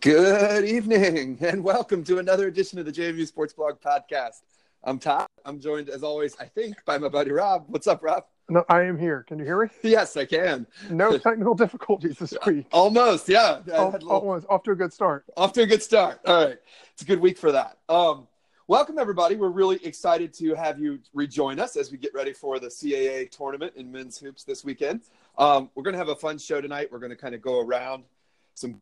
Good evening and welcome to another edition of the JMU Sports Blog podcast. I'm Todd. I'm joined as always, I think, by my buddy Rob. What's up, Rob? No, I am here. Can you hear me? Yes, I can. No technical difficulties this week. Almost, yeah. Off, little... off to a good start. Off to a good start. All right. It's a good week for that. Um, welcome, everybody. We're really excited to have you rejoin us as we get ready for the CAA tournament in men's hoops this weekend. Um, we're going to have a fun show tonight. We're going to kind of go around some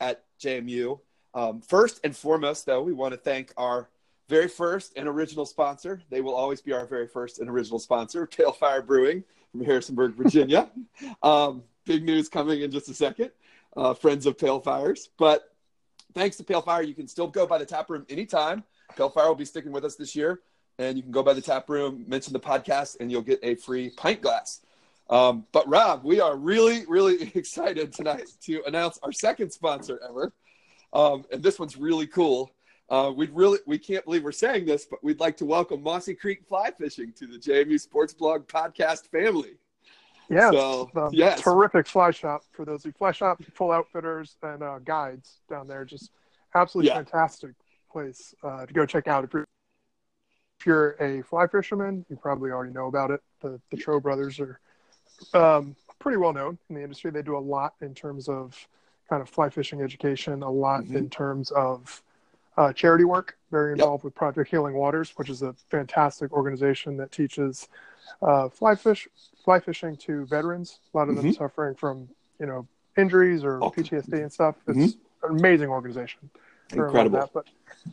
at JMU. Um, first and foremost, though, we want to thank our very first and original sponsor. They will always be our very first and original sponsor, Pale Fire Brewing from Harrisonburg, Virginia. um, big news coming in just a second. Uh, friends of Pale Fires. But thanks to Pale Fire, you can still go by the tap room anytime. Pale Fire will be sticking with us this year. And you can go by the tap room, mention the podcast, and you'll get a free pint glass. Um, but Rob, we are really, really excited tonight to announce our second sponsor ever. Um, and this one's really cool. Uh, we really we can't believe we're saying this, but we'd like to welcome Mossy Creek Fly Fishing to the JMU Sports Blog podcast family. Yeah, so, yes. terrific fly shop for those who fly shop, full outfitters, and uh, guides down there. Just absolutely yeah. fantastic place uh, to go check out. If you're, if you're a fly fisherman, you probably already know about it. The the Trow brothers are um, pretty well known in the industry. They do a lot in terms of kind of fly fishing education, a lot mm-hmm. in terms of uh, charity work, very involved yep. with Project Healing Waters, which is a fantastic organization that teaches uh, fly fish fly fishing to veterans. A lot of mm-hmm. them suffering from you know injuries or. PTSD and stuff. It's mm-hmm. an amazing organization. Incredible. That, but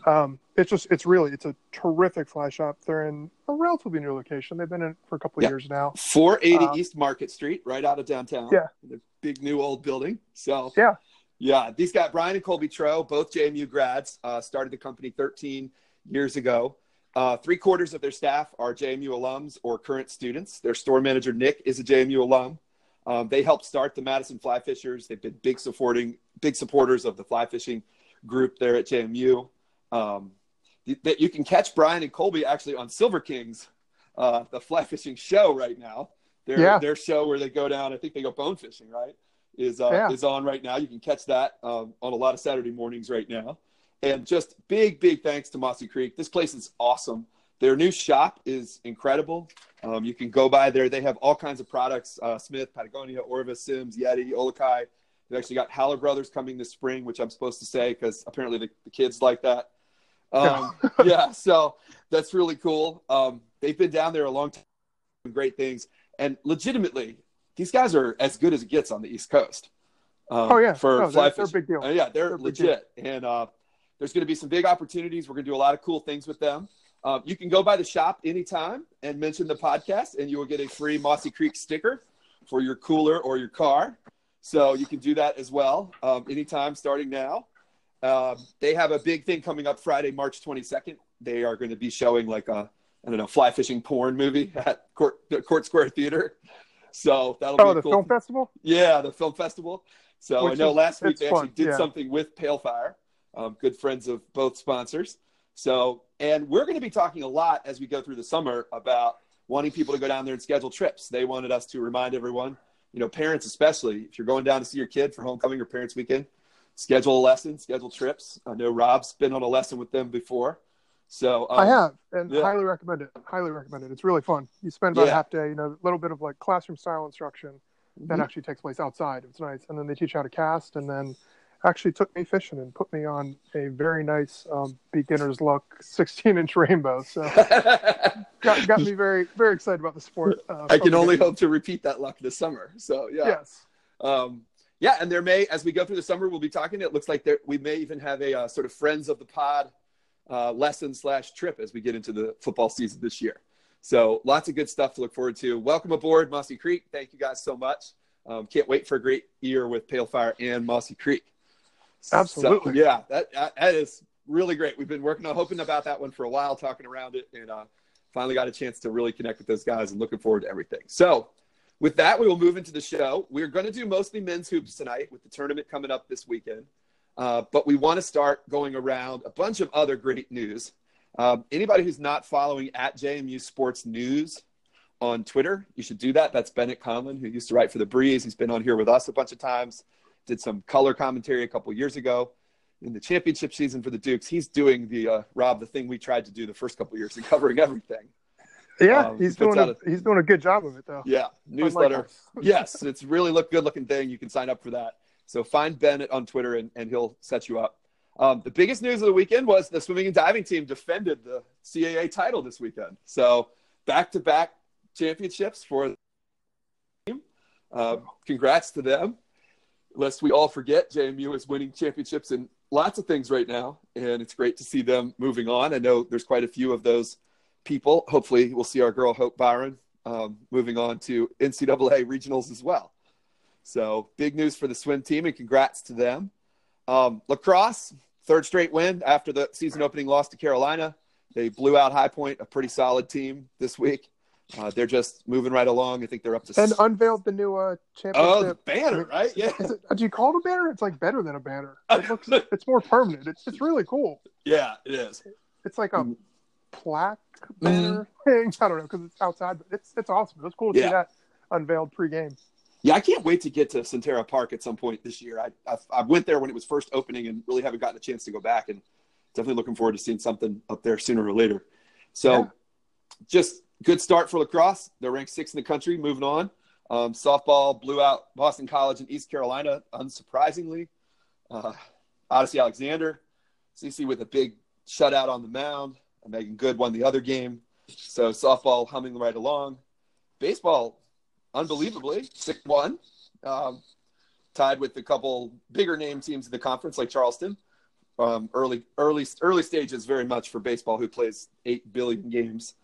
um, it's just it's really it's a terrific fly shop. They're in a relatively new location. They've been in for a couple of years now. 480 uh, East Market Street, right out of downtown. Yeah, the big new old building. So yeah, yeah. These guys, Brian and Colby Trow, both JMU grads, uh, started the company 13 years ago. Uh, three quarters of their staff are JMU alums or current students. Their store manager Nick is a JMU alum. Um, they helped start the Madison Fly Fishers. They've been big supporting, big supporters of the fly fishing group there at JMU. Um, that you can catch Brian and Colby actually on Silver Kings, uh, the fly fishing show right now. Their yeah. their show where they go down, I think they go bone fishing, right? Is uh, yeah. is on right now. You can catch that um, on a lot of Saturday mornings right now. And just big big thanks to Mossy Creek. This place is awesome. Their new shop is incredible. Um, you can go by there. They have all kinds of products: uh, Smith, Patagonia, Orvis, Simms, Yeti, Olukai. They've actually got Howler Brothers coming this spring, which I'm supposed to say because apparently the, the, kids like that. Um, yeah, so that's really cool. Um, they've been down there a long time, doing great things, and legitimately, these guys are as good as it gets on the East Coast. Um, oh yeah, for no, fly they're, they're big deal. Uh, yeah, they're, they're legit, and uh, there's going to be some big opportunities. We're going to do a lot of cool things with them. Um, you can go by the shop anytime and mention the podcast, and you will get a free Mossy Creek sticker for your cooler or your car. So you can do that as well um, anytime starting now. Um, they have a big thing coming up Friday, March 22nd. They are going to be showing like a, I don't know, fly fishing porn movie at Court, Court Square Theater. So that'll oh, be the cool. film festival. Yeah, the film festival. So Which I know is, last week they fun. actually did yeah. something with Pale Fire. Um, good friends of both sponsors. So, and we're going to be talking a lot as we go through the summer about wanting people to go down there and schedule trips. They wanted us to remind everyone you know, parents especially, if you're going down to see your kid for homecoming or parents weekend, schedule a lesson, schedule trips. I know Rob's been on a lesson with them before. So um, I have, and yeah. highly recommend it. Highly recommend it. It's really fun. You spend about yeah. a half day, you know, a little bit of like classroom style instruction that mm-hmm. actually takes place outside. It's nice, and then they teach you how to cast, and then actually took me fishing and put me on a very nice um, beginner's luck 16 inch rainbow. So got, got me very, very excited about the sport. Uh, I can only hope to repeat that luck this summer. So yeah. Yes. Um, yeah. And there may, as we go through the summer, we'll be talking, it looks like there, we may even have a uh, sort of friends of the pod uh, lesson slash trip as we get into the football season this year. So lots of good stuff to look forward to. Welcome aboard Mossy Creek. Thank you guys so much. Um, can't wait for a great year with Pale Fire and Mossy Creek. Absolutely. So, yeah, that that is really great. We've been working on hoping about that one for a while, talking around it, and uh, finally got a chance to really connect with those guys and looking forward to everything. So, with that, we will move into the show. We're going to do mostly men's hoops tonight with the tournament coming up this weekend. Uh, but we want to start going around a bunch of other great news. Um, anybody who's not following at JMU Sports News on Twitter, you should do that. That's Bennett Conlin, who used to write for The Breeze. He's been on here with us a bunch of times did some color commentary a couple years ago. In the championship season for the Dukes. He's doing the uh, Rob the thing we tried to do the first couple years and covering everything. Yeah, um, he's doing a, a, he's doing a good job of it though. Yeah, newsletter. yes, it's really look good looking thing. You can sign up for that. So find Bennett on Twitter and, and he'll set you up. Um, the biggest news of the weekend was the swimming and diving team defended the CAA title this weekend. So back to back championships for the team. Uh, congrats to them. Lest we all forget, JMU is winning championships in lots of things right now, and it's great to see them moving on. I know there's quite a few of those people. Hopefully, we'll see our girl Hope Byron um, moving on to NCAA regionals as well. So big news for the swim team, and congrats to them. Um, lacrosse, third straight win after the season opening loss to Carolina. They blew out High Point, a pretty solid team this week. Uh, they're just moving right along. I think they're up to and s- unveiled the new uh, championship. Oh, banner, right? Yeah. It, do you call it a banner? It's like better than a banner. It looks, it's more permanent. It's it's really cool. Yeah, it is. It's like a mm. plaque banner mm-hmm. thing. I don't know because it's outside, but it's it's awesome. It was cool to yeah. see that unveiled pregame. Yeah, I can't wait to get to Sentara Park at some point this year. I, I, I went there when it was first opening and really haven't gotten a chance to go back, and definitely looking forward to seeing something up there sooner or later. So, yeah. just good start for lacrosse. They're ranked sixth in the country. Moving on, um, softball blew out Boston College and East Carolina, unsurprisingly. Uh, Odicci Alexander, CC with a big shutout on the mound. Megan Good won the other game. So softball humming right along. Baseball unbelievably, 6 1, um, tied with a couple bigger name teams in the conference like Charleston. Um, early, early, early stages very much for baseball, who plays 8 billion games.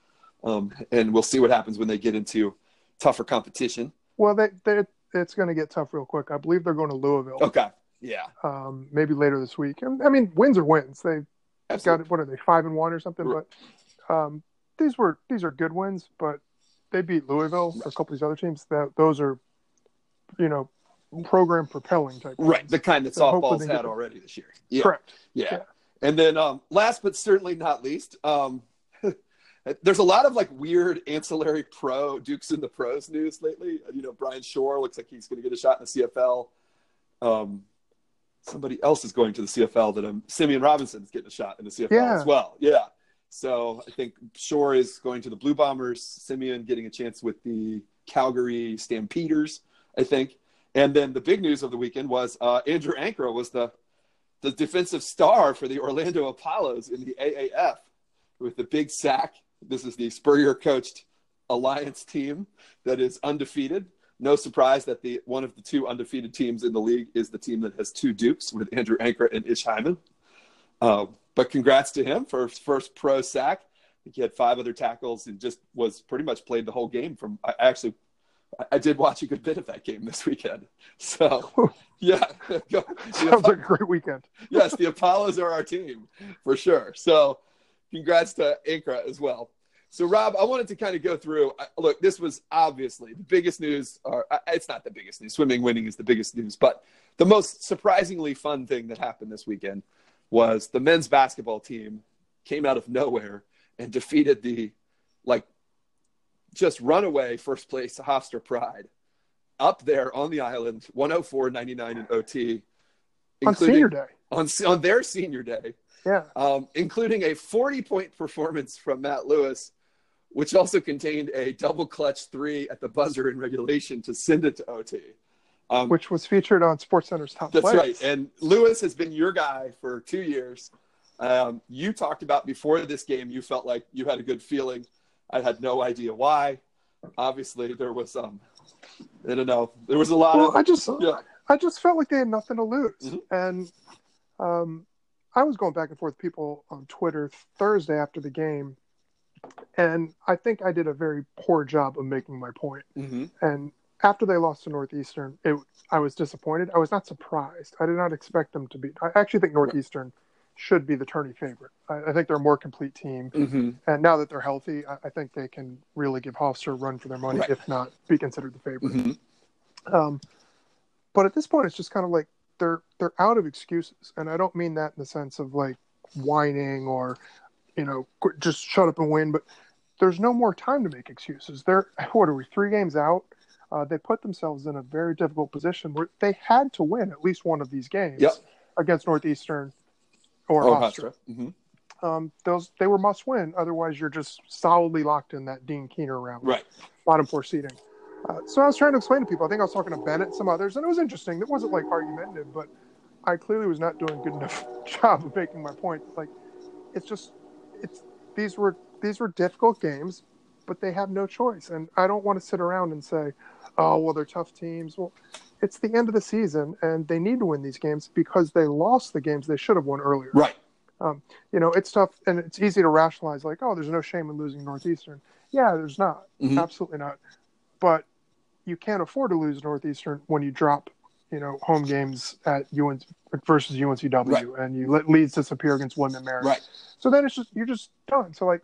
Um, and we'll see what happens when they get into tougher competition. Well, they, they it's going to get tough real quick. I believe they're going to Louisville. Okay. Yeah. Um, maybe later this week. I mean, wins are wins. They got what are they five and one or something? But um, these were these are good wins. But they beat Louisville or a couple of these other teams. That those are, you know, program propelling type. Right, the kind that so softball's had already this year. Yeah. Correct. Yeah. yeah. And then um, last but certainly not least, um, there's a lot of like weird ancillary pro Dukes in the pros news lately. You know, Bryan Schor looks like he's going to get a shot in the CFL. Um, somebody else is going to the CFL that I'm Simeon Robinson's getting a shot in the CFL yeah. as well. Yeah. So I think Schor is going to the Blue Bombers, Simeon getting a chance with the Calgary Stampeders, I think. And then the big news of the weekend was uh, Andrew Ankrah was the the defensive star for the Orlando Apollos in the AAF with the big sack. This is the Spurrier coached Alliance team that is undefeated. No surprise that the one of the two undefeated teams in the league is the team that has two Dukes with Andrew Ankrah and Ish Hyman. Um, but congrats to him for his first pro sack. I think he had five other tackles and just was pretty much played the whole game. From I actually, I did watch a good bit of that game this weekend. So yeah, sounds like a great weekend. yes, the Apollos are our team for sure. So congrats to Ankrah as well. So, Rob, I wanted to kind of go through. Uh, look, this was obviously the biggest news, or uh, it's not the biggest news. Swimming winning is the biggest news, but the most surprisingly fun thing that happened this weekend was the men's basketball team came out of nowhere and defeated the like just runaway first place Hofstra Pride up there on the island, 104.99 in OT. On senior day. On, on their senior day. Yeah. Um, including a 40 point performance from Matt Lewis, which also contained a double clutch three at the buzzer in regulation to send it to OT. Um, Which was featured on SportsCenter's top. That's right. And Lewis has been your guy for two years. Um, you talked about before this game, you felt like you had a good feeling. I had no idea why. Obviously, there was um, I don't know, there was a lot well, of. I just, yeah. I just felt like they had nothing to lose, mm-hmm. and um, I was going back and forth with people on Twitter Thursday after the game, and I think I did a very poor job of making my point. Mm-hmm. And after they lost to Northeastern, it, I was disappointed. I was not surprised. I did not expect them to be. I actually think Northeastern should be the tourney favorite. I, I think they're a more complete team, mm-hmm. and now that they're healthy, I, I, think they can really give Hofstra a run for their money, right. if not be considered the favorite. Mm-hmm. Um, but at this point, it's just kind of like they're they're out of excuses, and I don't mean that in the sense of like whining or you know just shut up and win, but there's no more time to make excuses. They're what are we three games out? uh, they put themselves in a very difficult position where they had to win at least one of these games yep. against Northeastern or oh, Hofstra. Mm-hmm. Um, those they were must win. Otherwise, you're just solidly locked in that Dean Keener round. Right. Bottom four seating. Uh, so I was trying to explain to people. I think I was talking to Bennett, some others, and it was interesting. It wasn't like argumentative, but I clearly was not doing a good enough job of making my point. Like, it's just, it's these were these were difficult games, but they have no choice. And I don't want to sit around and say, oh well, they're tough teams. Well, it's the end of the season, and they need to win these games because they lost the games they should have won earlier. Right. Um, you know, it's tough, and it's easy to rationalize like, oh, there's no shame in losing Northeastern. Yeah, there's not. Mm-hmm. Absolutely not. But you can't afford to lose Northeastern when you drop, you know, home games at UNC versus UNCW, right. and you let leads disappear against William Mary. Right. So then it's just you're just done. So like,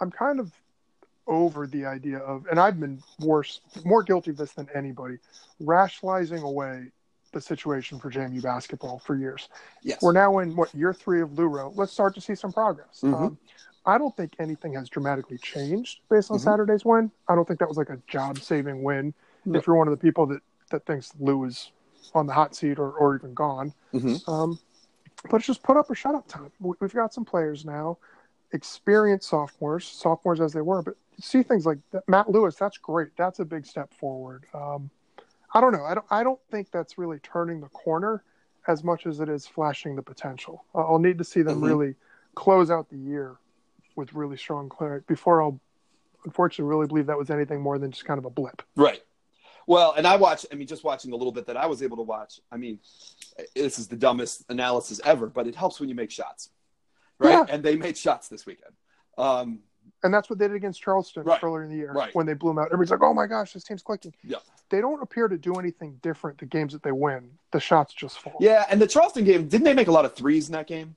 I'm kind of over the idea of, and I've been worse, more guilty of this than anybody, rationalizing away the situation for JMU basketball for years. Yes. We're now in what year three of Lou Rowe. Let's start to see some progress. Mm-hmm. Um, I don't think anything has dramatically changed based on mm-hmm. Saturday's win. I don't think that was like a job saving win. No. If you're one of the people that, that thinks Lou is on the hot seat or, or even gone. Mm-hmm. Um, but it's just put up or shut up time. We've got some players now, experienced sophomores, sophomores as they were, but see things like that. Matt Lewis. That's great. That's a big step forward. Um, I don't know. I don't. I don't think that's really turning the corner as much as it is flashing the potential. I'll need to see them mm-hmm. really close out the year with really strong clarity before I'll unfortunately really believe that was anything more than just kind of a blip. Right. Well, and I watched, I mean, just watching a little bit that I was able to watch, I mean, this is the dumbest analysis ever, but it helps when you make shots. Right. Yeah. And they made shots this weekend. Um, and that's what they did against Charleston right. earlier in the year right. when they blew them out. Everybody's like, oh my gosh, this team's clicking. Yeah. They don't appear to do anything different the games that they win. The shots just fall. Yeah. And the Charleston game, didn't they make a lot of threes in that game?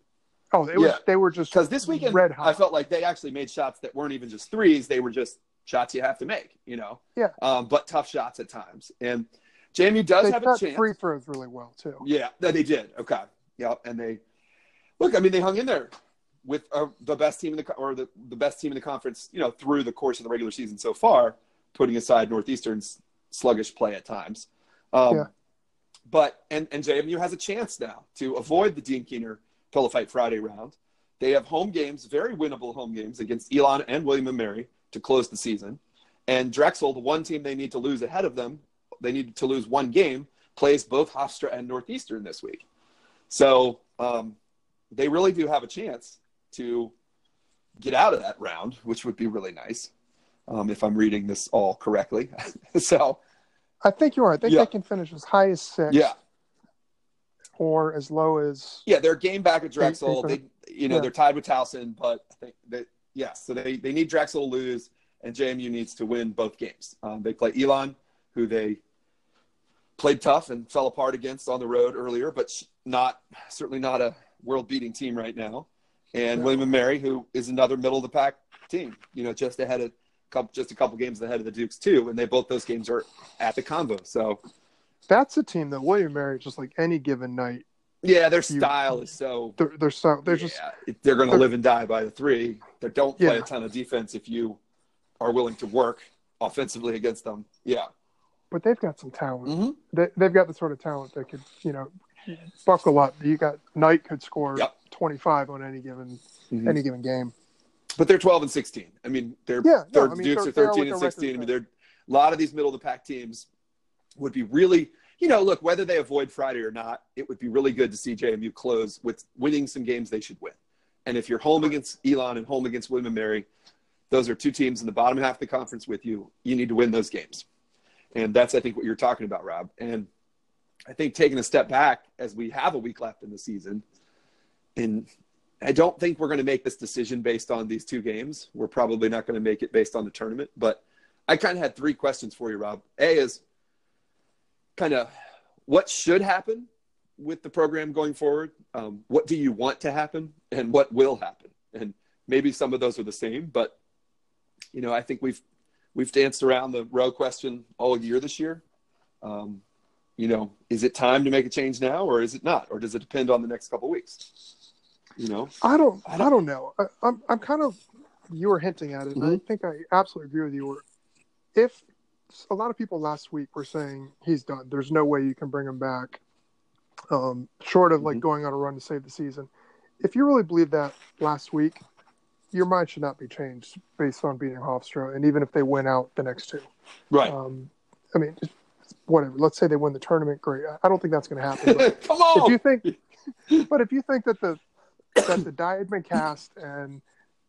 Oh, they, yeah. was, they were just because this weekend red hot. I felt like they actually made shots that weren't even just threes; they were just shots you have to make. You know, yeah. Um, but tough shots at times. And JMU does they have a chance. Free throws really well too. Yeah, that they did. Okay, yeah, and they look. I mean, they hung in there with uh, the best team in the or the, the best team in the conference. You know, through the course of the regular season so far, putting aside Northeastern's sluggish play at times. Um, yeah. But and and JMU has a chance now to avoid the Dean Keener Pillow Fight Friday round. They have home games, very winnable home games against Elon and William and Mary to close the season. And Drexel, the one team they need to lose ahead of them, they need to lose one game, plays both Hofstra and Northeastern this week. So um, they really do have a chance to get out of that round, which would be really nice um, if I'm reading this all correctly. so I think you are. I think yeah. they can finish as high as six. Yeah or as low as yeah, they're game back at Drexel. They you know yeah. they're tied with Towson, but they, they yeah, so they they need Drexel to lose, and JMU needs to win both games. Um, they play Elon, who they played tough and fell apart against on the road earlier, but not certainly not a world beating team right now. And yeah. William and Mary, who is another middle of the pack team, you know, just ahead of couple, just a couple games ahead of the Dukes too, and they both those games are at the Convo. So that's a team that William Mary just like any given night. Yeah, their style is so. Their, their style, they're yeah, just they're going to live and die by the three. They don't play yeah. a ton of defense if you are willing to work offensively against them. Yeah, but they've got some talent. Mm-hmm. They, they've got the sort of talent that could you know buckle up. You got Knight could score yep. twenty five on any given mm-hmm. any given game. But they're twelve and sixteen. I mean, they're yeah, no, I mean, Dukes are thirteen and sixteen. I mean, they're a lot of these middle of the pack teams would be really you know, look, whether they avoid Friday or not, it would be really good to see JMU close with winning some games they should win. And if you're home against Elon and home against William and Mary, those are two teams in the bottom half of the conference with you. You need to win those games. And that's, I think, what you're talking about, Rob. And I think taking a step back as we have a week left in the season, and I don't think we're going to make this decision based on these two games. We're probably not going to make it based on the tournament. But I kind of had three questions for you, Rob. A is kind of what should happen with the program going forward. Um, what do you want to happen, and what will happen? And maybe some of those are the same, but you know, I think we've we've danced around the Rowe question all year this year. Um, you know, is it time to make a change now, or is it not, or does it depend on the next couple weeks? You know, I don't, I don't, I don't know. I, am I'm, I'm kind of, you were hinting at it. Mm-hmm. I think I absolutely agree with you. If a lot of people last week were saying he's done. There's no way you can bring him back, um, short of like mm-hmm. going on a run to save the season. if you really believe that last week, your mind should not be changed based on beating Hofstra, and even if they win out the next two. Right. Um, I mean, whatever. Let's say they win the tournament, great. I don't think that's going to happen. Come on. If you think, but if you think that the that the die had been cast and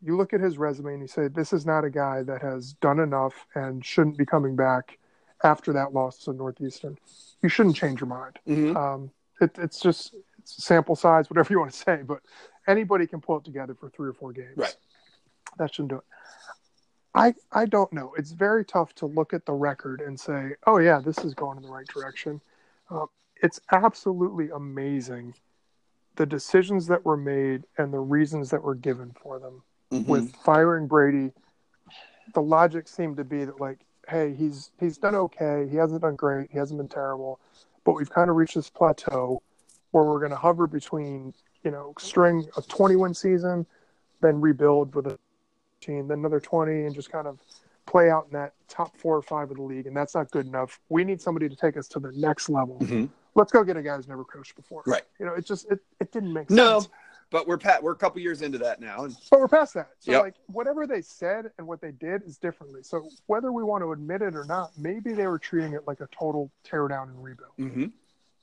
you look at his resume and you say this is not a guy that has done enough and shouldn't be coming back after that loss to Northeastern, you shouldn't change your mind. Mhm. Um, it, it's just it's sample size, whatever you want to say, but anybody can pull it together for three or four games. Right. That shouldn't do it. I I don't know. It's very tough to look at the record and say, oh yeah, this is going in the right direction. Uh, it's absolutely amazing the decisions that were made and the reasons that were given for them Mhm. with firing Brady, the logic seemed to be that like, hey, he's he's done okay. He hasn't done great. He hasn't been terrible, but we've kind of reached this plateau where we're going to hover between you know string a 20 win season, then rebuild with a team, then another 20, and just kind of play out in that top four or five of the league. And that's not good enough. We need somebody to take us to the next level. Mhm. Let's go get a guy who's never coached before. Right. You know, it just it, it didn't make No, sense. But we're pat. We're a couple years into that now, and But we're past that. So Yep. like whatever they said and what they did is differently. So whether we want to admit it or not, maybe they were treating it like a total tear down and rebuild. Mhm.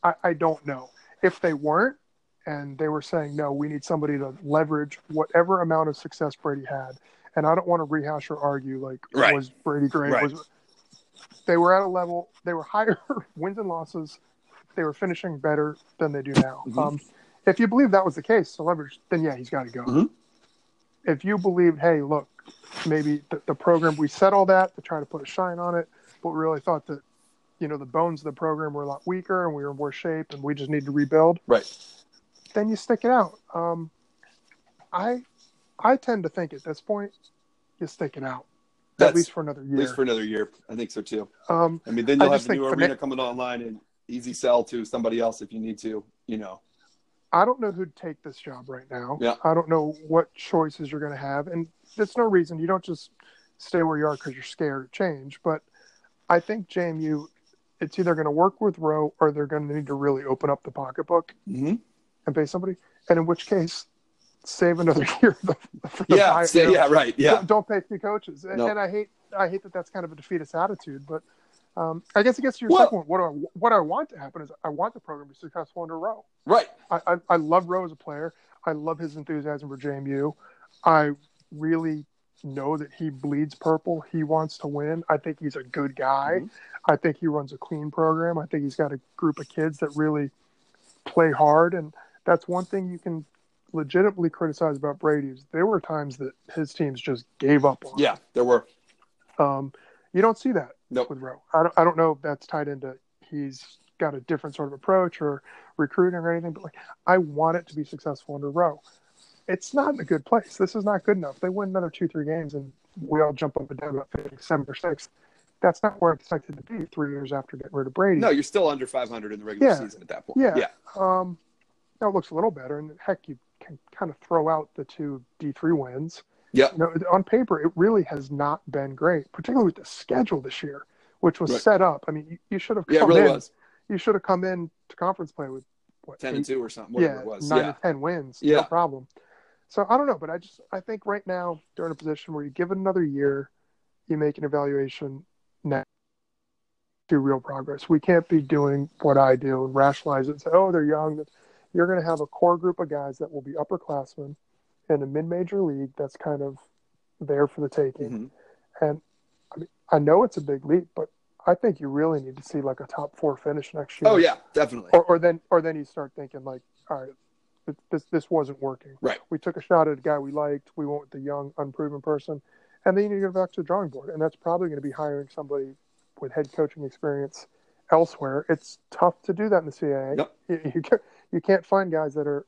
I, I don't know. If they weren't and they were saying, no, we need somebody to leverage whatever amount of success Brady had. And I don't want to rehash or argue like Right. was Brady great? Right. Was they were at a level they were higher wins and losses. They were finishing better than they do now. Mhm. Um, if you believe that was the case, leverage, then yeah, he's got to go. Mhm. If you believe, hey, look, maybe the, the program we said all that to try to put a shine on it, but we really thought that you know the bones of the program were a lot weaker and we were in worse shape and we just need to rebuild. Right. Then you stick it out. Um, I I tend to think at this point you stick it out That's at least for another year. at least for another year. I think so too. um, I mean, then you'll have just the new arena coming online and easy sell to somebody else if you need to. You know. I don't know who'd take this job right now. Yeah. I don't know what choices you're going to have, and there's no reason you don't just stay where you are because you're scared of change. But I think JMU, it's either going to work with Rowe or they're going to need to really open up the pocketbook Mm-hmm. and pay somebody. And in which case, save another year for the, for the Yeah. say- you know, yeah. Right. Yeah. Don't, don't pay three coaches. And, No. and I hate I hate that that's kind of a defeatist attitude. But um, I guess it gets to your Well- second one. What I what I want to happen is I want the program to be successful under Rowe. Right. I, I, I love Rowe as a player. I love his enthusiasm for JMU. I really know that he bleeds purple. He wants to win. I think he's a good guy. Mhm. I think he runs a clean program. I think he's got a group of kids that really play hard. And that's one thing you can legitimately criticize about Brady is there were times that his teams just gave up on. Yeah. There were. Um, you don't see that Nope. with Rowe. I don't, I don't know if that's tied into he's got a different sort of approach or recruiting or anything, but like I want it to be successful under Rowe. It's not in a good place. This is not good enough. They win another two, three games and we all jump up and down about seventh or sixth. That's not where I'm expected to be three years after getting rid of Brady. No, you're still under 500 in the regular Yeah. season at that point. Yeah. Yeah. Um, now it looks a little better, and heck, you can kind of throw out the two D three wins. Yep. You know, on paper, it really has not been great, particularly with the schedule this year, which was Right. set up. I mean, you, you should have Yeah. It come really in. was You should have come in to conference play with what 10 and 2 or something. Yeah, it was. nine Yeah. to ten wins, Yeah. no problem. So I don't know, but I just I think right now they're in a position where you give it another year, you make an evaluation now, do real progress. We can't be doing what I do and rationalize it and say, oh, they're young. You're going to have a core group of guys that will be upperclassmen in a mid-major league that's kind of there for the taking. Mhm. And I mean, I know it's a big leap, but I think you really need to see like a top four finish next year. Oh, yeah. Definitely. Or, or then, or then you start thinking like, all right, this this wasn't working. Right. We took a shot at a guy we liked. We went with the young, unproven person, and then you need to go back to the drawing board. And that's probably going to be hiring somebody with head coaching experience elsewhere. It's tough to do that in the CAA. Yep. You, you can't you can't find guys that are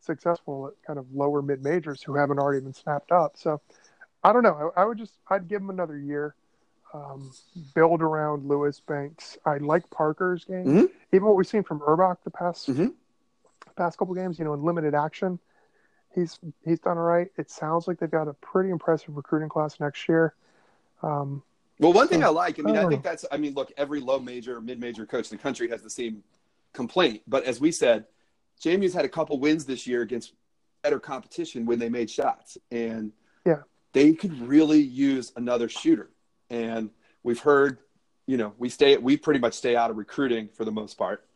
successful at kind of lower mid majors who haven't already been snapped up. So I don't know. I, I would just I'd give him another year. Um, build around Lewis Banks. I like Parker's game. Mhm. Even what we've seen from Urbach the past Mhm. past couple games, you know, in limited action, he's he's done all right. It sounds like they've got a pretty impressive recruiting class next year. Um, Well, one thing I like, I mean, I I, don't think that's, I mean, look, every low major, mid major coach in the country has the same complaint. But as we said, JMU's had a couple wins this year against better competition when they made shots. And yeah, they could really use another shooter. And we've heard, you know, we stay we pretty much stay out of recruiting for the most part.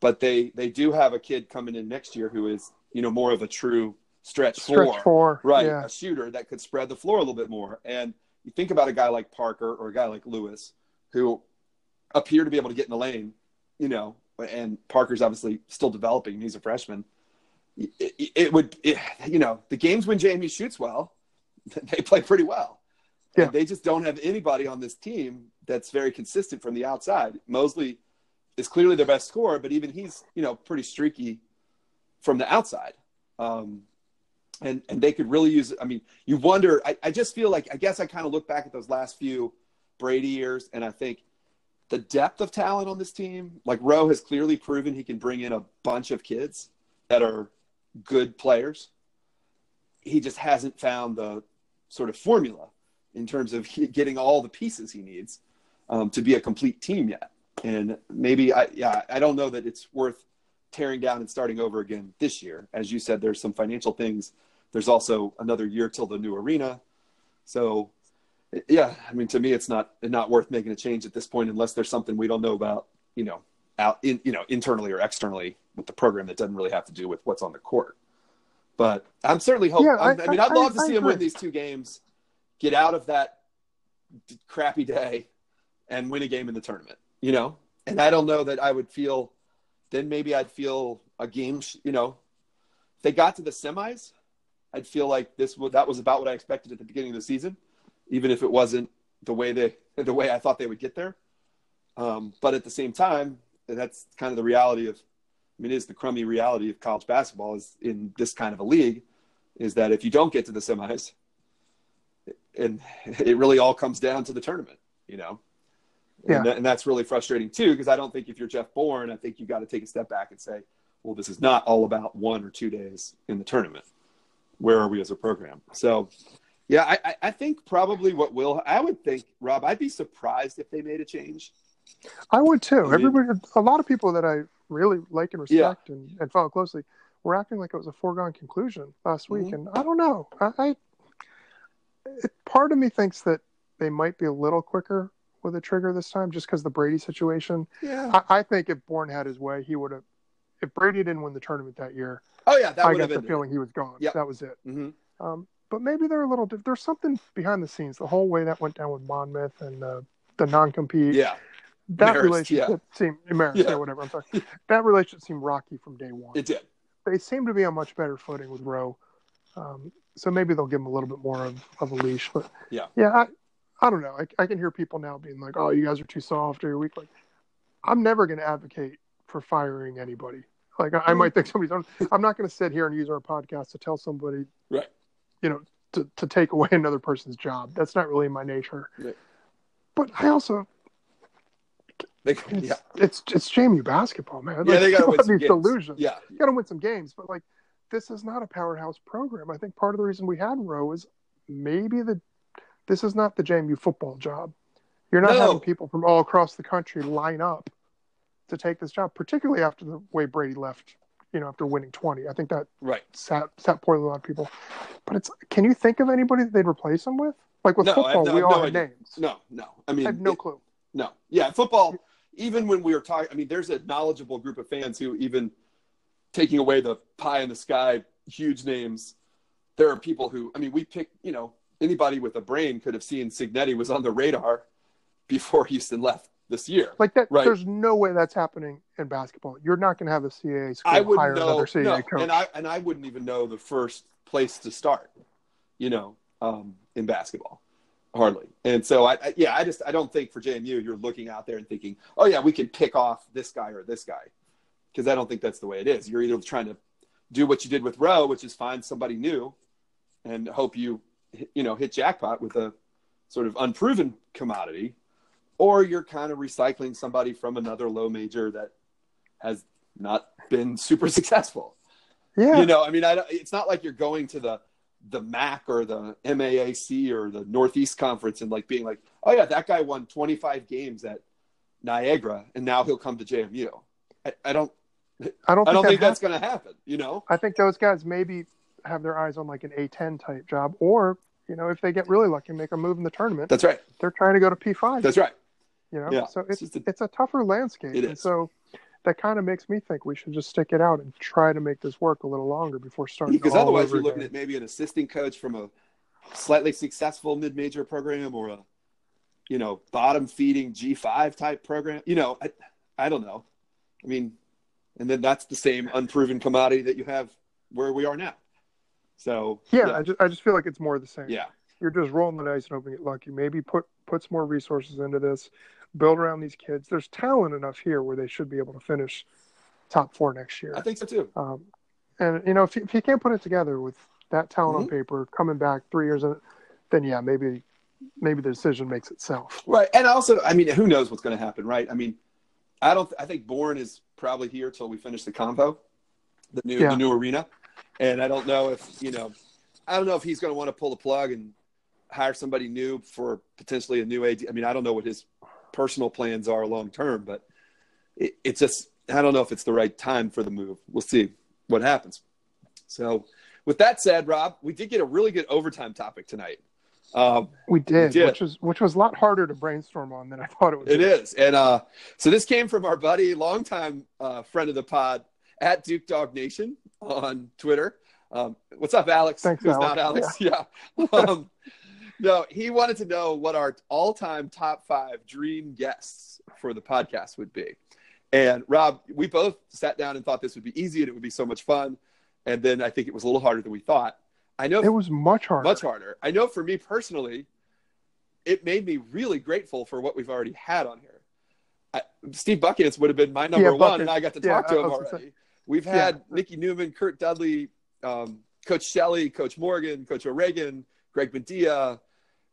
But they they do have a kid coming in next year who is, you know, more of a true stretch, stretch four, four. right? Yeah. A shooter that could spread the floor a little bit more. And you think about a guy like Parker or a guy like Lewis who appear to be able to get in the lane, you know, and Parker's obviously still developing. He's a freshman. It, it would, it, you know, the games when JMU shoots well, they play pretty well. Yeah. And they just don't have anybody on this team that's very consistent from the outside. Mosley is clearly their best scorer, but even he's, you know, pretty streaky from the outside. Um, and and they could really use it. I mean, you wonder. I, I just feel like I guess I kind of look back at those last few Brady years, and I think the depth of talent on this team, like Rowe has clearly proven he can bring in a bunch of kids that are good players. He just hasn't found the sort of formula in terms of getting all the pieces he needs um, to be a complete team yet. And maybe I, yeah, I don't know that it's worth tearing down and starting over again this year. As you said, there's some financial things. There's also another year till the new arena. So yeah, I mean, to me, it's not not worth making a change at this point unless there's something we don't know about, you know, out in you know internally or externally with the program that doesn't really have to do with what's on the court. But I'm certainly hoping. Yeah, I, I, mean, I'd love I, to see I him win these two games, get out of that crappy day, and win a game in the tournament. You know, and I don't know that I would feel. Then maybe I'd feel a game. sh- You know, if they got to the semis, I'd feel like this. That was about what I expected at the beginning of the season even if it wasn't the way they the way I thought they would get there. Um, but at the same time, that's kind of the reality of. I mean, it is the crummy reality of college basketball is in this kind of a league, is that if you don't get to the semis, and it really all comes down to the tournament, you know. Yeah. And, and that's really frustrating too, because I don't think if you're Jeff Bourne, I think you got to take a step back and say, well, this is not all about one or two days in the tournament. Where are we as a program? So, yeah, I, I- think probably what will I would think, Rob, I'd be surprised if they made a change. I would too. I mean- Everybody, a lot of people that I really like and Yeah. respect and, and follow closely were acting like it was a foregone conclusion last week, Mhm. and I don't know. I, I it, part of me thinks that they might be a little quicker with a trigger this time, just because the Brady situation. Yeah. I, I think if Bourne had his way, he would have. If Brady didn't win the tournament that year, Oh yeah, that I got the feeling he was gone. Yep. That was it. hmm Um, but maybe they're a little. There's something behind the scenes. The whole way that went down with Monmouth and uh, the non-compete. Yeah. that Marist, relationship seemed Marist, Yeah. yeah. whatever. I'm sorry. that relationship seemed rocky from day one. It did. they seem to be on much better footing with Rowe. Um, so maybe they'll give him a little bit more of, of a leash. But Yeah. yeah, I, I don't know. I, I can hear people now being like, "Oh, you guys are too soft or you're weak." Like, I'm never going to advocate for firing anybody. Like, I, I might think somebody's. On, I'm not going to sit here and use our podcast to tell somebody, Right. You know, to, to take away another person's job. That's not really my nature. But I also, They, it's, yeah. it's it's JMU basketball, man. Yeah, Like, they got to win some these games. delusions Yeah. you got to win some games, but like this is not a powerhouse program. I think part of the reason we had Rowe is maybe the this is not the JMU football job. You're not No. having people from all across the country line up to take this job, particularly after the way Brady left. You know, after winning 20, I think that Right. sat sat poorly a lot of people. But it's can you think of anybody that they'd replace him with? Like with No, football, no- we all no have names. No, no. I mean, I have no it- clue. No. Yeah, football, even when we were talking, I mean, there's a knowledgeable group of fans who, even taking away the pie in the sky, huge names, there are people who, I mean, we pick, you know, anybody with a brain could have seen Cignetti was on the radar before Houston left this year. Like that, Right. there's no way that's happening in basketball. You're not going to have a CAA school I wouldn't hire know, another CAA no, coach. and I and I wouldn't even know the first place to start, you know, um, in basketball, hardly. And so I, I, yeah, I just I don't think for JMU you're looking out there and thinking, oh yeah, we can pick off this guy or this guy, because I don't think that's the way it is. You're either trying to do what you did with Rowe, which is find somebody new, and hope you you know hit jackpot with a sort of unproven commodity, or you're kind of recycling somebody from another low major that has not been super successful. yeah, You know, I mean, I don't, it's not like you're going to the the MAC or the MAAC or the Northeast Conference and like being like, oh yeah, that guy won 25 games at Niagara and now he'll come to JMU. I, I don't, I don't. Think I don't that think that's going to happen. You know, I think those guys maybe have their eyes on like an A10 type job, or you know, if they get really lucky and make a move in the tournament, that's right. They're trying to go to P5. That's right. You know, yeah. so it's it's, a, it's a tougher landscape. It is. And so that kind of makes me think we should just stick it out and try to make this work a little longer before starting. Because otherwise, you're looking at maybe an assistant coach from a slightly successful mid-major program or a, you know, bottom-feeding G5 type program. You know, I, I don't know. I mean, and then that's the same unproven commodity that you have where we are now. So yeah, yeah. I just I just feel like it's more the same. Yeah, you're just rolling the dice and hoping it lucky. Maybe put puts more resources into this build around these kids. There's talent enough here where they should be able to finish top four next year. I think so too. Um, and you know, if if you can't put it together with that talent mm-hmm. on paper, coming back three years, in, then yeah, maybe maybe the decision makes itself. Right, and also, I mean, who knows what's going to happen, right? I mean, I don't. I think Bourne is probably here till we finish the Convo, the new yeah. the new arena, and I don't know if you know, I don't know if he's going to want to pull the plug and hire somebody new for potentially a new AD. I mean, I don't know what his personal plans are long term, but it, it's just I don't know if it's the right time for the move. We'll see what happens. So, with that said, Rob, we did get a really good overtime topic tonight. Um, we, did, we, did, which was which was a lot harder to brainstorm on than I thought it was. It is, and uh, so this came from our buddy, longtime uh, friend of the pod at Duke Dog Nation on Twitter. Um, what's up, Alex? Thanks, Who's Alex. not Alex? Yeah. yeah. Um, no, he wanted to know what our all-time top five dream guests for the podcast would be. And Rob, we both sat down and thought this would be easy and it would be so much fun. And then I think it was a little harder than we thought. I know it was much harder. Much harder. I know for me personally, it made me really grateful for what we've already had on here. I, Steve Buckhantz would have been my number yeah, one, and I got to talk yeah, to him already. We've had yeah. Nikki Newman, Curt Dudley, um, Coach Shelley, Coach Morgan, Coach O'Regan, Greg Madia,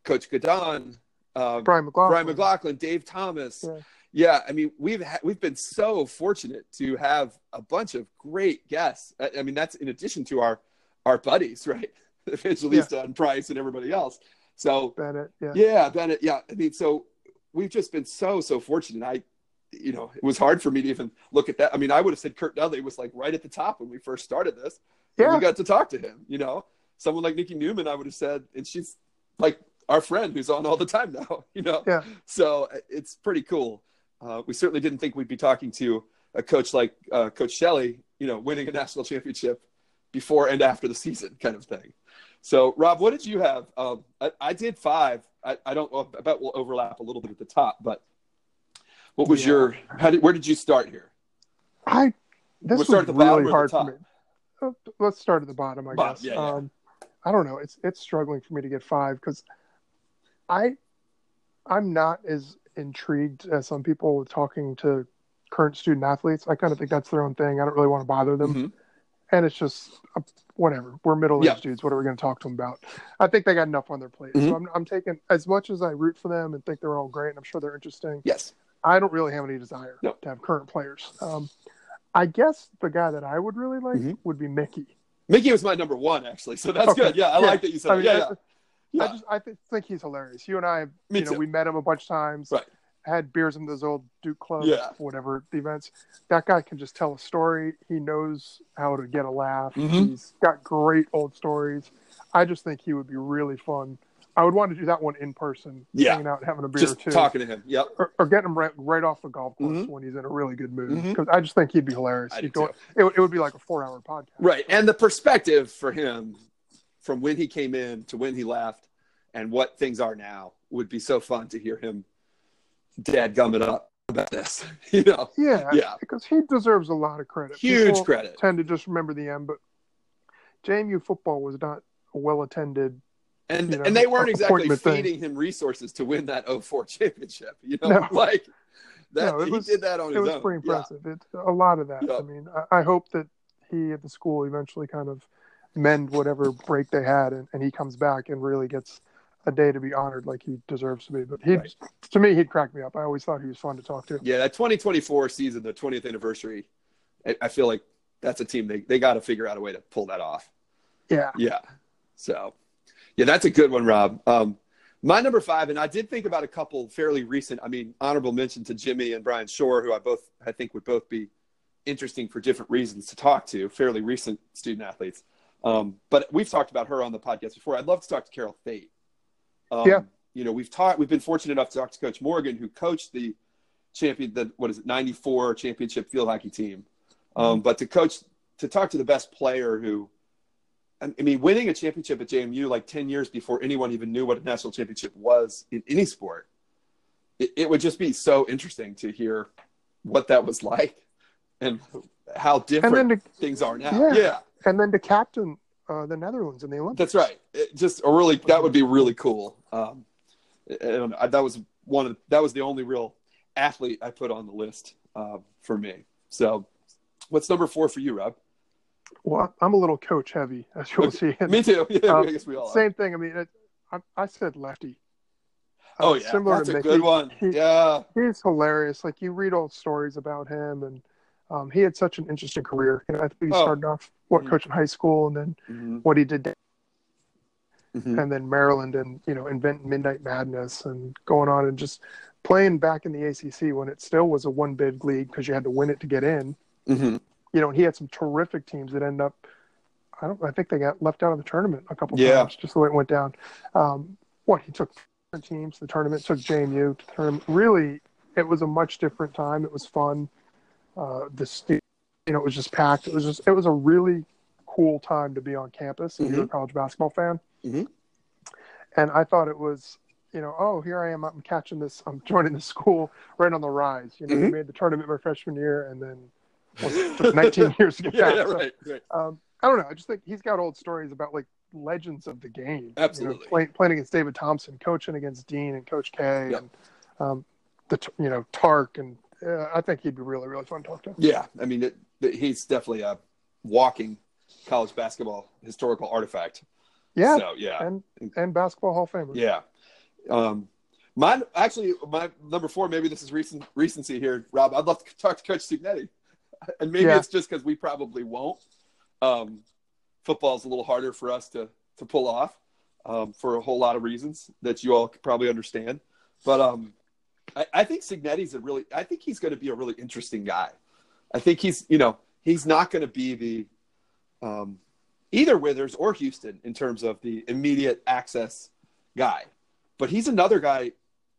Coach Gadon, uh, Brian McLaughlin, Brian McLaughlin, Dave Thomas. Yeah. yeah I mean, we've ha- we've been so fortunate to have a bunch of great guests. I, I mean, that's in addition to our our buddies, right? Evangelista yeah. and Price and everybody else. So Bennett, yeah, yeah, Bennett, yeah. I mean, so we've just been so so fortunate. I, you know, it was hard for me to even look at that. I mean, I would have said Curt Dudley was like right at the top when we first started this. Yeah, we got to talk to him. You know, someone like Nikki Newman, I would have said, and she's like our friend who's on all the time now, you know? Yeah. So it's pretty cool. Uh, we certainly didn't think we'd be talking to a coach like uh, Coach Shelley, you know, winning a national championship before and after the season kind of thing. So, Rob, what did you have? Um, I, I, did five. I, I don't, I bet we'll overlap a little bit at the top, but what was yeah. your, how did, where did you start here? I, this we'll was really hard for me. Uh, let's start at the bottom, I bottom, guess. Yeah, yeah. Um, I don't know. It's, it's struggling for me to get five because I I'm not as intrigued as some people talking to current student athletes. I kind of think that's their own thing. I don't really want to bother them. Mm-hmm. And it's just uh, whatever. We're middle aged yeah. dudes. What are we going to talk to them about? I think they got enough on their plate. Mm-hmm. So I'm, I'm taking as much as I root for them and think they're all great. And I'm sure they're interesting. Yes. I don't really have any desire to have current players. Um, I guess the guy that I would really like mm-hmm. would be Mickey. Mickey was my number one, actually. So that's okay. good. Yeah, I yeah. like that you said. I mean, yeah, yeah. I just I th- think he's hilarious. You and I, Me you know, too. we met him a bunch of times. Right. Had beers in those old Duke clubs, yeah. whatever the events. That guy can just tell a story. He knows how to get a laugh. Mm-hmm. He's got great old stories. I just think he would be really fun. I would want to do that one in person, yeah. hanging out, having a beer just or two, talking to him, yep, or, or getting him right, right, off the golf course mm-hmm. when he's in a really good mood. Because mm-hmm. I just think he'd be hilarious. He'd go, it, it would be like a four-hour podcast, right? And the perspective for him from when he came in to when he left and what things are now would be so fun to hear him dad gumming up about this. you know? Yeah. Yeah. Because he deserves a lot of credit. Huge People credit. Tend to just remember the end, but JMU football was not a well attended. And you know, and they weren't exactly feeding thing. him resources to win that 04 championship. You know, no. like that no, he was, did that on his own. It was pretty impressive. Yeah. It's a lot of that. Yep. I mean, I, I hope that he at the school eventually kind of mend whatever break they had and, and he comes back and really gets a day to be honored like he deserves to be. But he, right. to me, he'd crack me up. I always thought he was fun to talk to. Yeah, that 2024 season, the 20th anniversary, I, I feel like that's a team they they got to figure out a way to pull that off. Yeah, yeah. So, yeah, that's a good one, Rob. Um, my number five, and I did think about a couple fairly recent. I mean, honorable mention to Jimmy and Bryan Schor, who I both I think would both be interesting for different reasons to talk to. Fairly recent student athletes. Um, but we've talked about her on the podcast before. I'd love to talk to Carole Thate. Um, yeah. You know, we've taught, we've been fortunate enough to talk to Coach Morgan, who coached the champion, the what is it, '94 championship field hockey team. Um, mm-hmm. But to coach, to talk to the best player who, I mean, winning a championship at JMU like 10 years before anyone even knew what a national championship was in any sport, it, it would just be so interesting to hear what that was like and how different to, things are now. Yeah. yeah. And then to captain uh, the Netherlands in the Olympics. That's right. It just a really that would be really cool. Um, and I, that was one of that was the only real athlete I put on the list uh, for me. So, what's number four for you, Rob? Well, I'm a little coach heavy, as you'll see. me too. Yeah, um, I guess we all. Same thing. I mean, it, I, I, said lefty. Uh, oh yeah, similar that's to a Mickey. good one. He, yeah, he's hilarious. Like you read old stories about him, and um, he had such an interesting career. You know, I think he oh. started off what mm-hmm. coaching high school, and then mm-hmm. what he did, mm-hmm. and then Maryland, and you know, invent Midnight Madness, and going on and just playing back in the ACC when it still was a one bid league because you had to win it to get in. Mm-hmm. You know, and he had some terrific teams that end up. I don't. I think they got left out of the tournament a couple yeah. times, just the way it went down. Um, what he took teams the tournament, took JMU to the tournament. Really, it was a much different time. It was fun. Uh, the you know, it was just packed. It was just it was a really cool time to be on campus and mm-hmm. you're a college basketball fan. Mm-hmm. And I thought it was, you know, oh, here I am. I'm catching this. I'm joining the school right on the rise. You know, mm-hmm. we made the tournament my freshman year, and then well, 19 years to get yeah, Yeah, right, right. Um, I don't know. I just think he's got old stories about like legends of the game. Absolutely. You know, playing, playing against David Thompson, coaching against Dean and Coach K, yep. and um, the you know Tark, and uh, I think he'd be really really fun to talk to. Yeah, I mean, it, it, he's definitely a walking college basketball historical artifact. Yeah. So, yeah. And and basketball Hall of Famer. Yeah. Um, mine actually my number four. Maybe this is recent recency here, Rob. I'd love to talk to Coach Cignetti, and maybe yeah. it's just because we probably won't. Um, football's a little harder for us to to pull off um, for a whole lot of reasons that you all probably understand. But um, I, I think Cignetti's a really. I think he's going to be a really interesting guy. I think he's you know he's not going to be the um, either Withers or Houston in terms of the immediate access guy, but he's another guy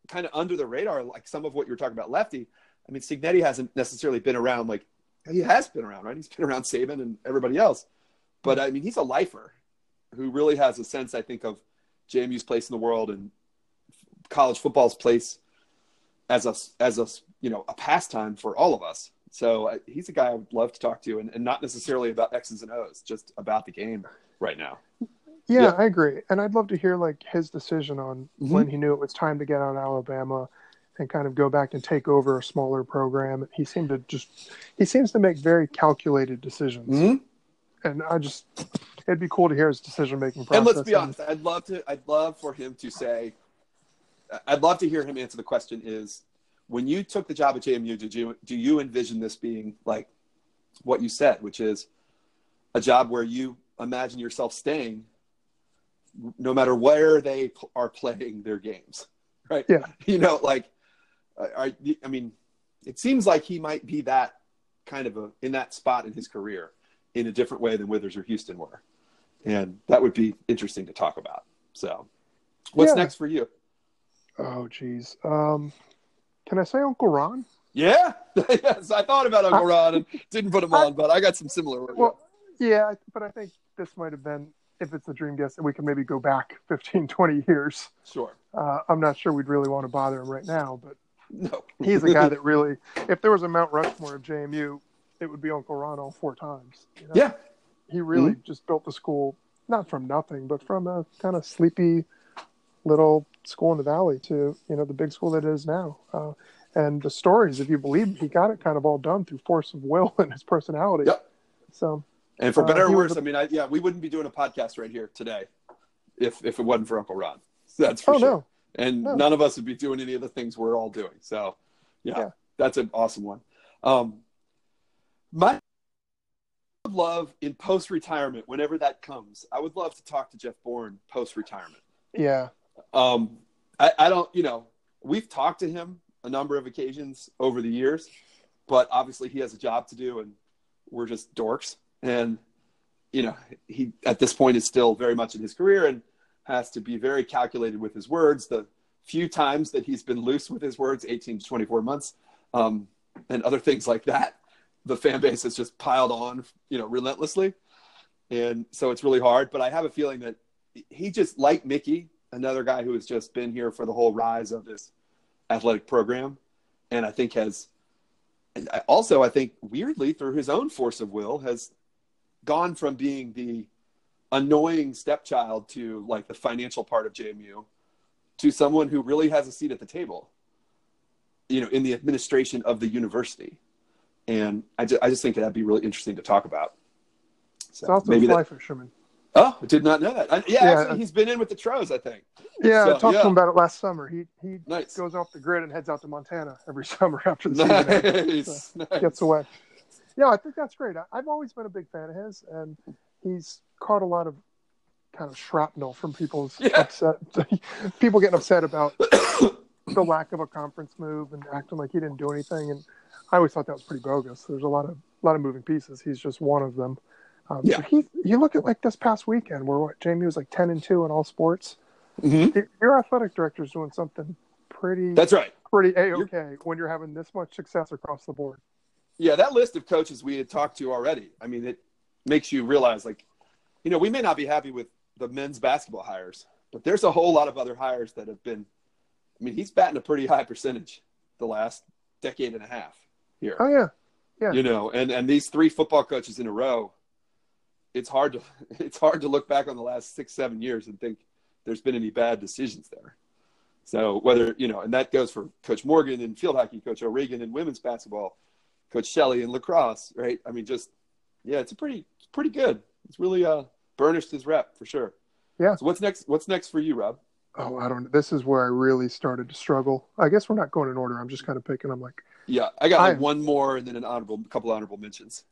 kind of under the radar, like some of what you're talking about, lefty. I mean, Cignetti hasn't necessarily been around like he has been around, right? He's been around Saban and everybody else, but I mean, he's a lifer who really has a sense, I think, of JMU's place in the world and college football's place as a as a you know a pastime for all of us. So uh, he's a guy I would love to talk to, and, and not necessarily about X's and O's, just about the game right now. Yeah, yeah. I agree, and I'd love to hear like his decision on mm-hmm. when he knew it was time to get out of Alabama and kind of go back and take over a smaller program. He seemed to just he seems to make very calculated decisions, mm-hmm. and I just it'd be cool to hear his decision making process. And let's be honest, I'd love to I'd love for him to say, I'd love to hear him answer the question: Is when you took the job at JMU, did you do you envision this being like what you said, which is a job where you imagine yourself staying no matter where they are playing their games, right? Yeah. You know, like, I, I mean, it seems like he might be that kind of a in that spot in his career in a different way than Withers or Houston were, and that would be interesting to talk about. So, what's yeah. next for you? Oh, geez. Um, can I say Uncle Ron? Yeah, yes. I thought about Uncle Ron and didn't put him on, but I got some similar. Ones. Well, yeah, but I think this might have been if it's a dream guest, and we can maybe go back 15, 20 years. Sure. Uh, I'm not sure we'd really want to bother him right now, but no, he's a guy that really, if there was a Mount Rushmore of JMU, it would be Uncle Ron all four times. You know? Yeah. He really mm-hmm. just built the school not from nothing, but from a kind of sleepy little school in the valley to you know the big school that it is now. Uh, and the stories, if you believe, he got it kind of all done through force of will and his personality. Yep. So. And for uh, better uh, or worse, I mean, I, yeah, we wouldn't be doing a podcast right here today if if it wasn't for Uncle Ron. That's for oh, sure. No. And no. none of us would be doing any of the things we're all doing. So, yeah, yeah. that's an awesome one. Um, my love in post retirement, whenever that comes, I would love to talk to Jeff Bourne post retirement. Yeah. Um, I, I don't, you know, we've talked to him a number of occasions over the years, but obviously he has a job to do and we're just dorks. And you know, he at this point is still very much in his career and has to be very calculated with his words. The few times that he's been loose with his words, 18 to 24 months, um, and other things like that, the fan base has just piled on, you know, relentlessly. And so it's really hard. But I have a feeling that he just, like Mickey, another guy who has just been here for the whole rise of this athletic program, and I think has also, I think weirdly, through his own force of will, has gone from being the annoying stepchild to like the financial part of JMU to someone who really has a seat at the table, you know, in the administration of the university. And I just, I just think that'd be really interesting to talk about. So it's also maybe a fly that, fisherman. Oh, I did not know that. I, yeah, yeah, actually, he's been in with the Trows, I think. Yeah, so, I talked yeah. to him about it last summer. He he nice. goes off the grid and heads out to Montana every summer after the nice. season so nice. gets away. Yeah, I think that's great. I, I've always been a big fan of his, and he's caught a lot of kind of shrapnel from people's yeah. upset, people getting upset about the lack of a conference move and acting like he didn't do anything. And I always thought that was pretty bogus. There's a lot of a lot of moving pieces. He's just one of them. Um, yeah. he, you look at like this past weekend where what JMU was like ten and two in all sports. Mm-hmm. Your athletic director is doing something pretty. That's right. Pretty a okay when you're having this much success across the board. Yeah, that list of coaches we had talked to already. I mean, it makes you realize like, you know, we may not be happy with the men's basketball hires, but there's a whole lot of other hires that have been. I mean, he's batting a pretty high percentage the last decade and a half here. Oh yeah, yeah. You know, and and these three football coaches in a row it's hard to it's hard to look back on the last six seven years and think there's been any bad decisions there. So whether you know, and that goes for Coach Morgan in field hockey, Coach O'Regan in women's basketball, Coach Shelley in lacrosse, right? I mean, just yeah, it's a pretty it's pretty good. It's really uh burnished his rep for sure. Yeah. So what's next? What's next for you, Rob? Oh, I don't. This is where I really started to struggle. I guess we're not going in order. I'm just kind of picking. I'm like, yeah, I got like I, one more and then an honorable, couple honorable mentions.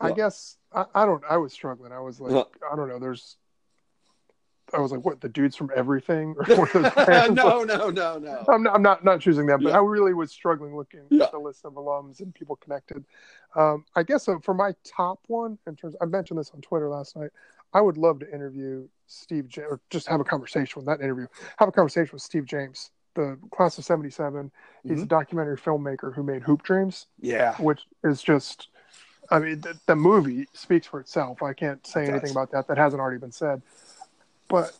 I guess I, I, don't. I was struggling. I was like, I don't know. There's. I was like, what the dudes from everything? Or no, no, no, no. I'm not. I'm not, not choosing them, but yeah. I really was struggling looking yeah. at the list of alums and people connected. Um, I guess uh, for my top one, in terms, I mentioned this on Twitter last night. I would love to interview Steve, J- or just have a conversation with that interview. Have a conversation with Steve James, the class of '77. He's mm-hmm. a documentary filmmaker who made Hoop Dreams. Yeah, which is just I mean, the, the, movie speaks for itself. I can't say anything about that that hasn't already been said. But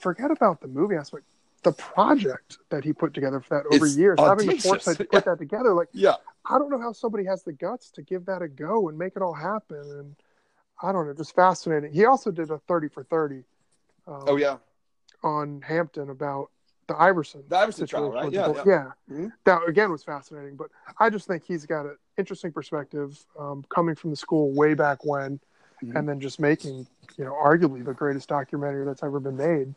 forget about the movie aspect. The project that he put together for that over it's years, audacious. having the foresight to put yeah. that together, like, yeah, I don't know how somebody has the guts to give that a go and make it all happen. And I don't know, just fascinating. He also did a thirty for thirty. Um, oh yeah, on Hampton about the Iverson, the Iverson trial, right? Yeah, yeah. yeah. Mm-hmm. That again was fascinating, but I just think he's got an interesting perspective um, coming from the school way back when, mm-hmm. and then just making you know arguably the greatest documentary that's ever been made.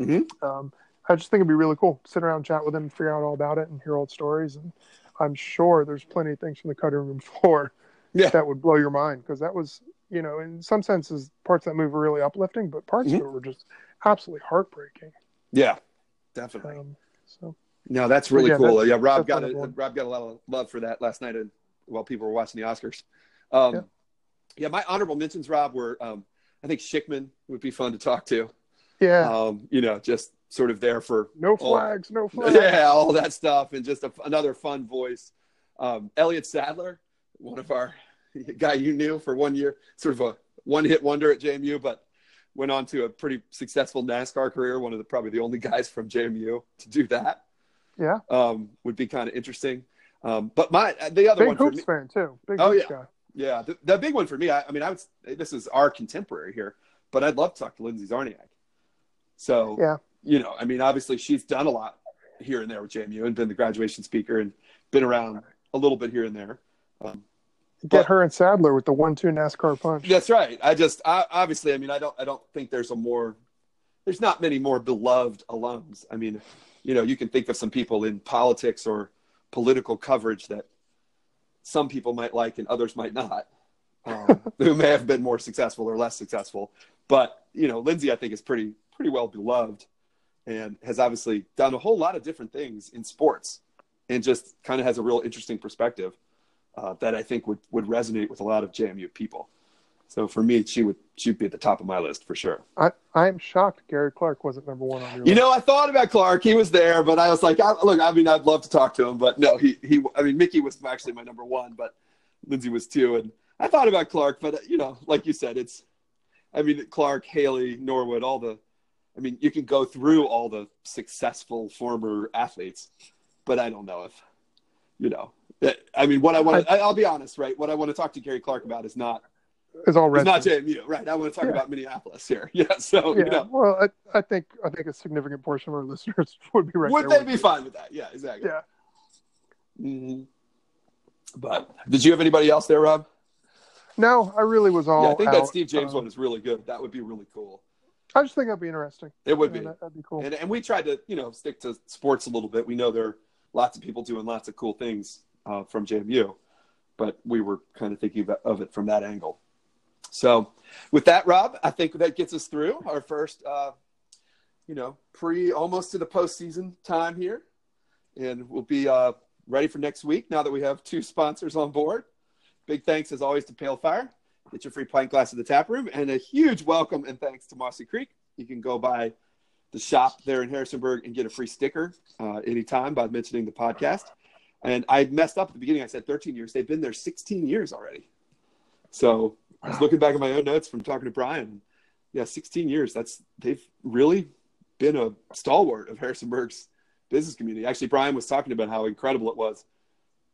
Mm-hmm. Um, I just think it'd be really cool. to Sit around, chat with him, figure out all about it, and hear old stories. And I'm sure there's plenty of things from the cutting room floor yeah. that would blow your mind because that was, you know, in some senses, parts of that movie were really uplifting, but parts mm-hmm. of it were just absolutely heartbreaking. Yeah, definitely. Um, so no, that's really yeah, cool. That's, yeah, Rob got a, Rob got a lot of love for that last night while people were watching the Oscars. Um, yeah. yeah. my honorable mentions, Rob, were um, I think Schikman would be fun to talk to. Yeah. Um, you know, just sort of there for no flags, all, no flags. Yeah, all that stuff, and just a, another fun voice. Um, Elliott Sadler, one of our guy you knew for one year, sort of a one-hit wonder at JMU, but went on to a pretty successful NASCAR career. One of the probably the only guys from JMU to do that. Yeah, um, would be kind of interesting. Um, but my the other big one hoops fan too. Big oh yeah, guy. yeah. The, the, big one for me. I, I, mean, I would. This is our contemporary here, but I'd love to talk to Lindsay Czarniak. So yeah, you know, I mean, obviously she's done a lot here and there with JMU and been the graduation speaker and been around a little bit here and there. Um, Get but, her and Sadler with the one-two NASCAR punch. That's right. I just I, obviously, I mean, I don't, I don't think there's a more, there's not many more beloved alums. I mean, you know, you can think of some people in politics or political coverage that some people might like and others might not, um, who may have been more successful or less successful. But you know, Lindsay, I think is pretty pretty well beloved, and has obviously done a whole lot of different things in sports, and just kind of has a real interesting perspective uh, that I think would would resonate with a lot of JMU people. So for me, she would she'd be at the top of my list for sure. I I'm shocked Gary Clark wasn't number one on your. You list. know, I thought about Clark. He was there, but I was like, I, look, I mean, I'd love to talk to him, but no, he he. I mean, Mickey was actually my number one, but Lindsay was two, and I thought about Clark, but you know, like you said, it's. I mean, Clark, Haley, Norwood, all the. I mean, you can go through all the successful former athletes, but I don't know if, you know, I mean, what I want to, I'll be honest, right? What I want to talk to Gary Clark about is not is all. It's not JMU, right? I want to talk yeah. about Minneapolis here. Yeah. So yeah. You know. Well, I, I think I think a significant portion of our listeners would be right. Would they be fine with that? Yeah, exactly. Yeah. Mm-hmm. But did you have anybody else there, Rob? No, I really was all. Yeah, I think out, that Steve James um, one is really good. That would be really cool. I just think that'd be interesting. It would be. That, would be cool. And, and we tried to, you know, stick to sports a little bit. We know there are lots of people doing lots of cool things uh, from JMU, but we were kind of thinking of it from that angle. So, with that, Rob, I think that gets us through our first, uh, you know, pre almost to the postseason time here, and we'll be uh, ready for next week now that we have two sponsors on board. Big thanks as always to Pale Fire. Get your free pint glass at the tap room, and a huge welcome and thanks to Mossy Creek. You can go by the shop there in Harrisonburg and get a free sticker uh, anytime by mentioning the podcast. And I messed up at the beginning. I said 13 years. They've been there 16 years already. So I was looking back at my own notes from talking to Brian. Yeah, 16 years. That's they've really been a stalwart of Harrisonburg's business community. Actually, Brian was talking about how incredible it was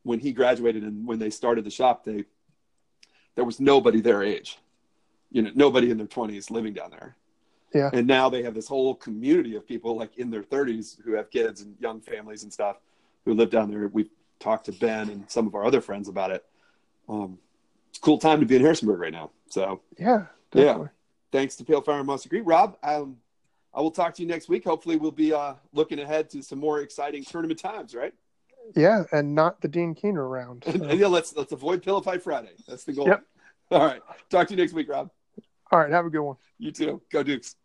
when he graduated and when they started the shop. They there was nobody their age, you know, nobody in their 20s living down there. Yeah. And now they have this whole community of people like in their 30s who have kids and young families and stuff who live down there. We've talked to Ben and some of our other friends about it. Um, it's a cool time to be in Harrisonburg right now. So yeah, definitely. yeah. Thanks to Pale Fire and Mossy Creek. Rob, um, I will talk to you next week. Hopefully, we'll be uh, looking ahead to some more exciting tournament times, right? Yeah, and not the Dean Keener round. So. yeah, let's let's avoid Pillow Fight Friday. That's the goal. Yep. All right. Talk to you next week, Rob. All right. Have a good one. You too. Go Dukes.